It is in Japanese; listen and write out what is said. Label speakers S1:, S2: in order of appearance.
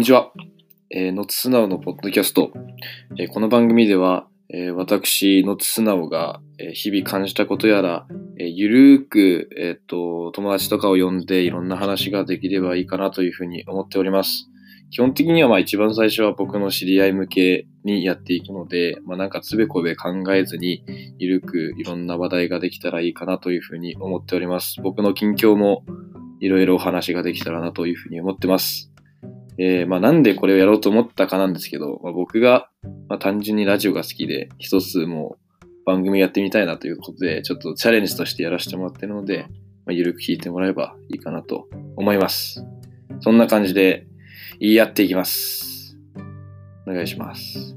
S1: んにちは。えー、ノツスナウのポッドキャスト。えーこの番組では、えー私、ノツスナウが、えー日々感じたことやら、えーゆるーく、えーと、友達とかを呼んでいろんな話ができればいいかなというふうに思っております。基本的にはまあ一番最初は僕の知り合い向けにやっていくので、まあなんかつべこべ考えずに、ゆるくいろんな話題ができたらいいかなというふうに思っております。僕の近況もいろいろお話ができたらなというふうに思ってます。えーまあなんでこれをやろうと思ったかなんですけど、まあ、僕が、まあ、単純にラジオが好きで、一つもう番組やってみたいなということで、ちょっとチャレンジとしてやらせてもらってるので、まあ、ゆるく聞いてもらえばいいかなと思います。そんな感じで言い合っていきます。お願いします。